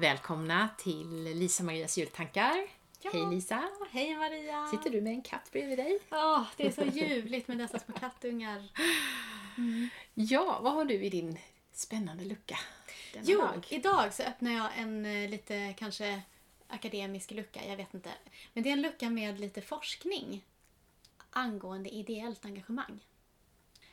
Välkomna till Lisa Marias jultankar. Ja. Hej Lisa! Hej Maria! Sitter du med en katt bredvid dig? Ja, det är så ljuvligt med dessa små kattungar. Ja, vad har du i din spännande lucka denna Jo, dag? idag så öppnar jag en eh, lite kanske akademisk lucka, jag vet inte. Men det är en lucka med lite forskning angående ideellt engagemang.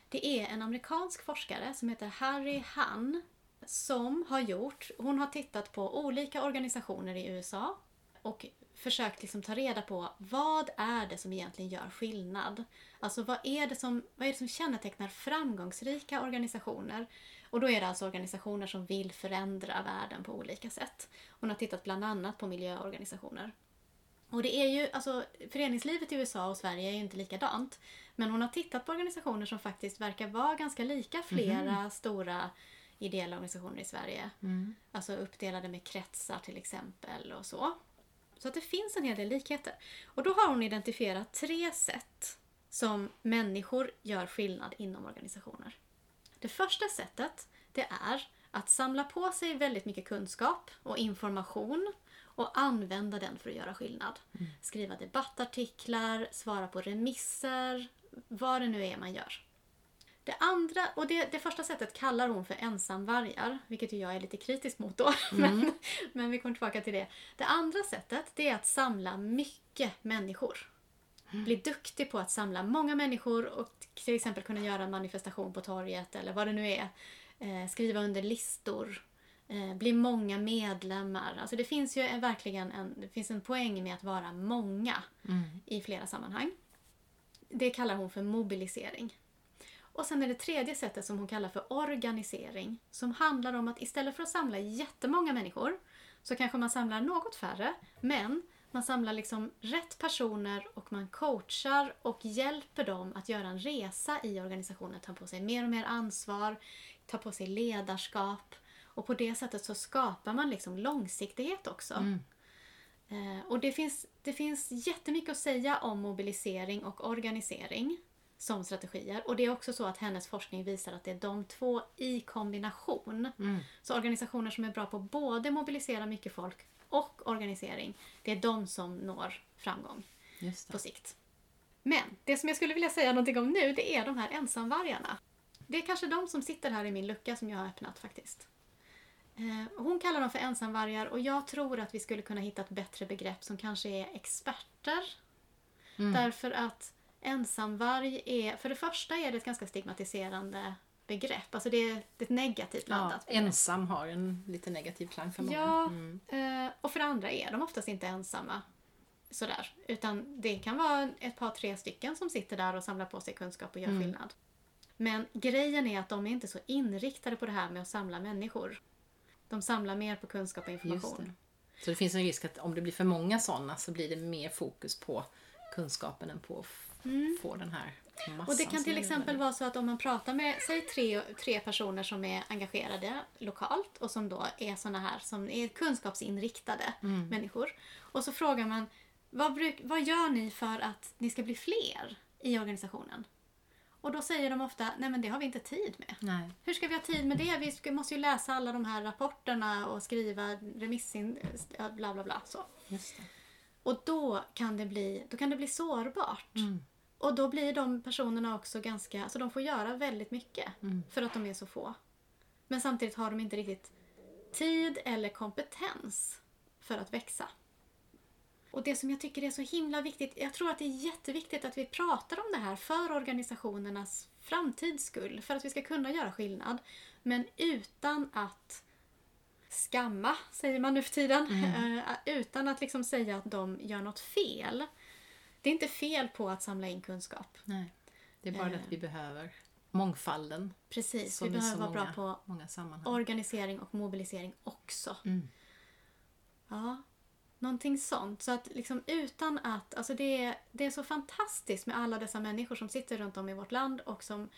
Det är en amerikansk forskare som heter Harry Hahn som har gjort, hon har tittat på olika organisationer i USA och försökt liksom ta reda på vad är det som egentligen gör skillnad? Alltså vad är det som, vad är det som kännetecknar framgångsrika organisationer? Och då är det alltså organisationer som vill förändra världen på olika sätt. Hon har tittat bland annat på miljöorganisationer. Och det är ju, alltså föreningslivet i USA och Sverige är ju inte likadant. Men hon har tittat på organisationer som faktiskt verkar vara ganska lika flera stora ideella organisationer i Sverige. Alltså uppdelade med kretsar till exempel och så. Så att det finns en hel del likheter. Och då har hon identifierat tre sätt som människor gör skillnad inom organisationer. Det första sättet det är att samla på sig väldigt mycket kunskap och information och använda den för att göra skillnad. Skriva debattartiklar, svara på remisser, vad det nu är man gör. Det andra, och det, det första sättet kallar hon för ensamvargar, vilket ju jag är lite kritisk mot då. Men, men vi kommer tillbaka till det. Det andra sättet, det är att samla mycket människor. Bli duktig på att samla många människor och till exempel kunna göra en manifestation på torget eller vad det nu är. Eh, skriva under listor. Eh, bli många medlemmar. Alltså det finns ju en- verkligen en, det finns en poäng med att vara många i flera sammanhang. Det kallar hon för mobilisering. Och sen är det tredje sättet som hon kallar för organisering. Som handlar om att istället för att samla jättemånga människor så kanske man samlar något färre, men man samlar liksom rätt personer och man coachar och hjälper dem att göra en resa i organisationen, ta på sig mer och mer ansvar, ta på sig ledarskap och på det sättet så skapar man liksom långsiktighet också. Eh, och det finns, det finns jättemycket att säga om mobilisering och organisering som strategier. Och det är också så att hennes forskning visar att det är de två i kombination. Så organisationer som är bra på både mobilisera mycket folk och organisering, det är de som når framgång på sikt. Men det som jag skulle vilja säga någonting om nu, det är de här ensamvargarna. Det är kanske de som sitter här i min lucka som jag har öppnat faktiskt. Eh, Hon kallar dem för ensamvargar och jag tror att vi skulle kunna hitta ett bättre begrepp som kanske är experter. Därför att ensamvarg är, för det första är det ett ganska stigmatiserande begrepp. Alltså det är, ett negativt Ja, laddat begrepp. ensam har en lite negativ klang för många. Ja, Mm. eh, och för det andra är de oftast inte ensamma. Sådär. Utan det kan vara ett par, tre stycken som sitter där och samlar på sig kunskap och gör Mm. skillnad. Men grejen är att de är inte så inriktade på det här med att samla människor. De samlar mer på kunskap och information. det. Så det finns en risk att om det blir för många sådana så blir det mer fokus på kunskapen än på att f- få den här massan. Mm. Och det kan till exempel vara så att om man pratar med, säg tre, tre personer som är engagerade lokalt och som då är såna här som är kunskapsinriktade Mm. människor. Och så frågar man, vad, bruk, vad gör ni för att ni ska bli fler i organisationen? Och då säger de ofta, nej men det har vi inte tid med. Nej. Hur ska vi ha tid med det? Vi ska, måste ju läsa alla de här rapporterna och skriva remissin... bla bla bla. Så. Och då kan det bli, då kan det bli sårbart. Och då blir de personerna också ganska, alltså de får göra väldigt mycket för att de är så få. Men samtidigt har de inte riktigt tid eller kompetens för att växa. Och det som jag tycker är så himla viktigt, jag tror att det är jätteviktigt att vi pratar om det här för organisationernas framtids skull, för att vi ska kunna göra skillnad. Men utan att skamma, säger man nu för tiden. Eh, utan att liksom säga att de gör något fel. Det är inte fel på att samla in kunskap. Nej. Det är bara det Eh. att vi behöver mångfalden. Precis, vi behöver vara bra många, på många sammanhang. organisering och mobilisering också. Mm. Ja, någonting sånt. Så att liksom utan att, alltså det är, det är så fantastiskt med alla dessa människor som sitter runt om i vårt land och som,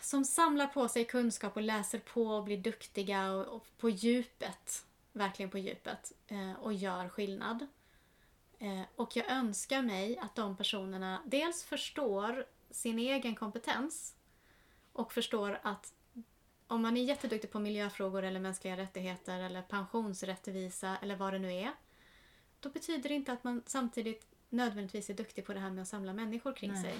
som samlar på sig kunskap och läser på och blir duktiga och, och på djupet, verkligen på djupet, eh, och gör skillnad. Eh, och jag önskar mig att de personerna dels förstår sin egen kompetens och förstår att om man är jätteduktig på miljöfrågor eller mänskliga rättigheter eller pensionsrättvisa eller vad det nu är. Då betyder det inte att man samtidigt nödvändigtvis är duktig på det här med att samla människor kring Nej. sig.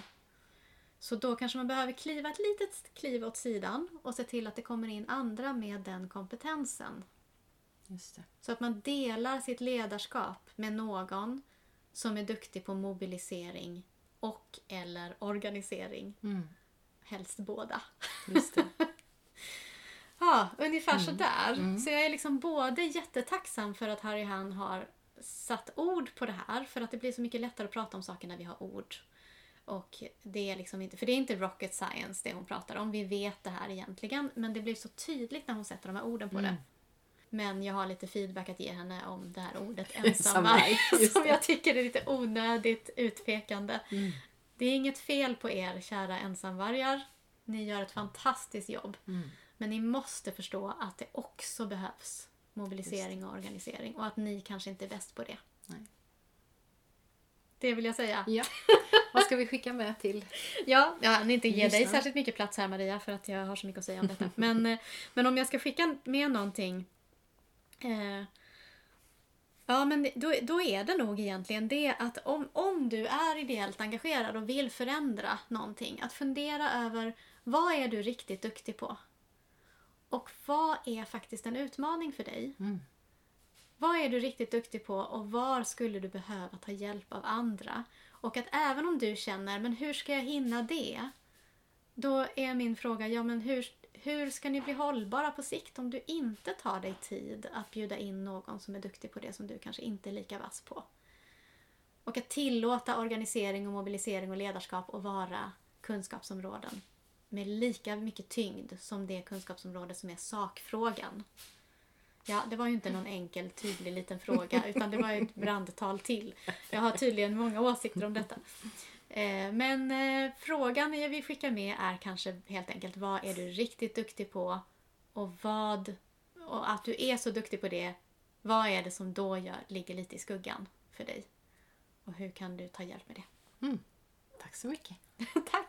Så då kanske man behöver kliva ett litet kliv åt sidan och se till att det kommer in andra med den kompetensen. Så att man delar sitt ledarskap med någon som är duktig på mobilisering och eller organisering. Mm. Helst båda. Just. Ja, ungefär sådär. Så jag är liksom både jättetacksam för att Harry Han har satt ord på det här. För att det blir så mycket lättare att prata om saker när vi har ord. Och det är liksom inte, för det är inte rocket science det hon pratar om. Vi vet det här egentligen. Men det blir så tydligt när hon sätter de här orden på det. Men jag har lite feedback att ge henne om det här ordet just som jag tycker är lite onödigt utpekande. Det är inget fel på er kära ensamvargar. Ni gör ett fantastiskt jobb. Mm. Men ni måste förstå att det också behövs mobilisering och organisering. Och att ni kanske inte är bäst på det. Nej. Det vill jag säga. Ja. Vad ska vi skicka med till? Ja, jag hann inte ge dig särskilt mycket plats här Maria för att jag har så mycket att säga om detta. Men, eh, men om jag ska skicka med någonting. Eh, ja, men då, då är det nog egentligen det att om, om du är ideellt engagerad och vill förändra någonting. Att fundera över vad är du riktigt duktig på? Och vad är faktiskt en utmaning för dig? Mm. Vad är du riktigt duktig på och var skulle du behöva ta hjälp av andra? Och att även om du känner, men hur ska jag hinna det? Då är min fråga, ja men hur, hur ska ni bli hållbara på sikt om du inte tar dig tid att bjuda in någon som är duktig på det som du kanske inte är lika vass på? Och att tillåta organisering och mobilisering och ledarskap att vara kunskapsområden med lika mycket tyngd som det kunskapsområde som är sakfrågan. Ja, det var ju inte någon enkel, tydlig liten fråga utan det var ju ett brandtal till. Jag har tydligen många åsikter om detta. Eh, Men eh, frågan jag vill skicka med är kanske helt enkelt vad är du riktigt duktig på och vad och att du är så duktig på det, vad är det som då gör, ligger lite i skuggan för dig? Och hur kan du ta hjälp med det? Mm. Tack så mycket. Tack!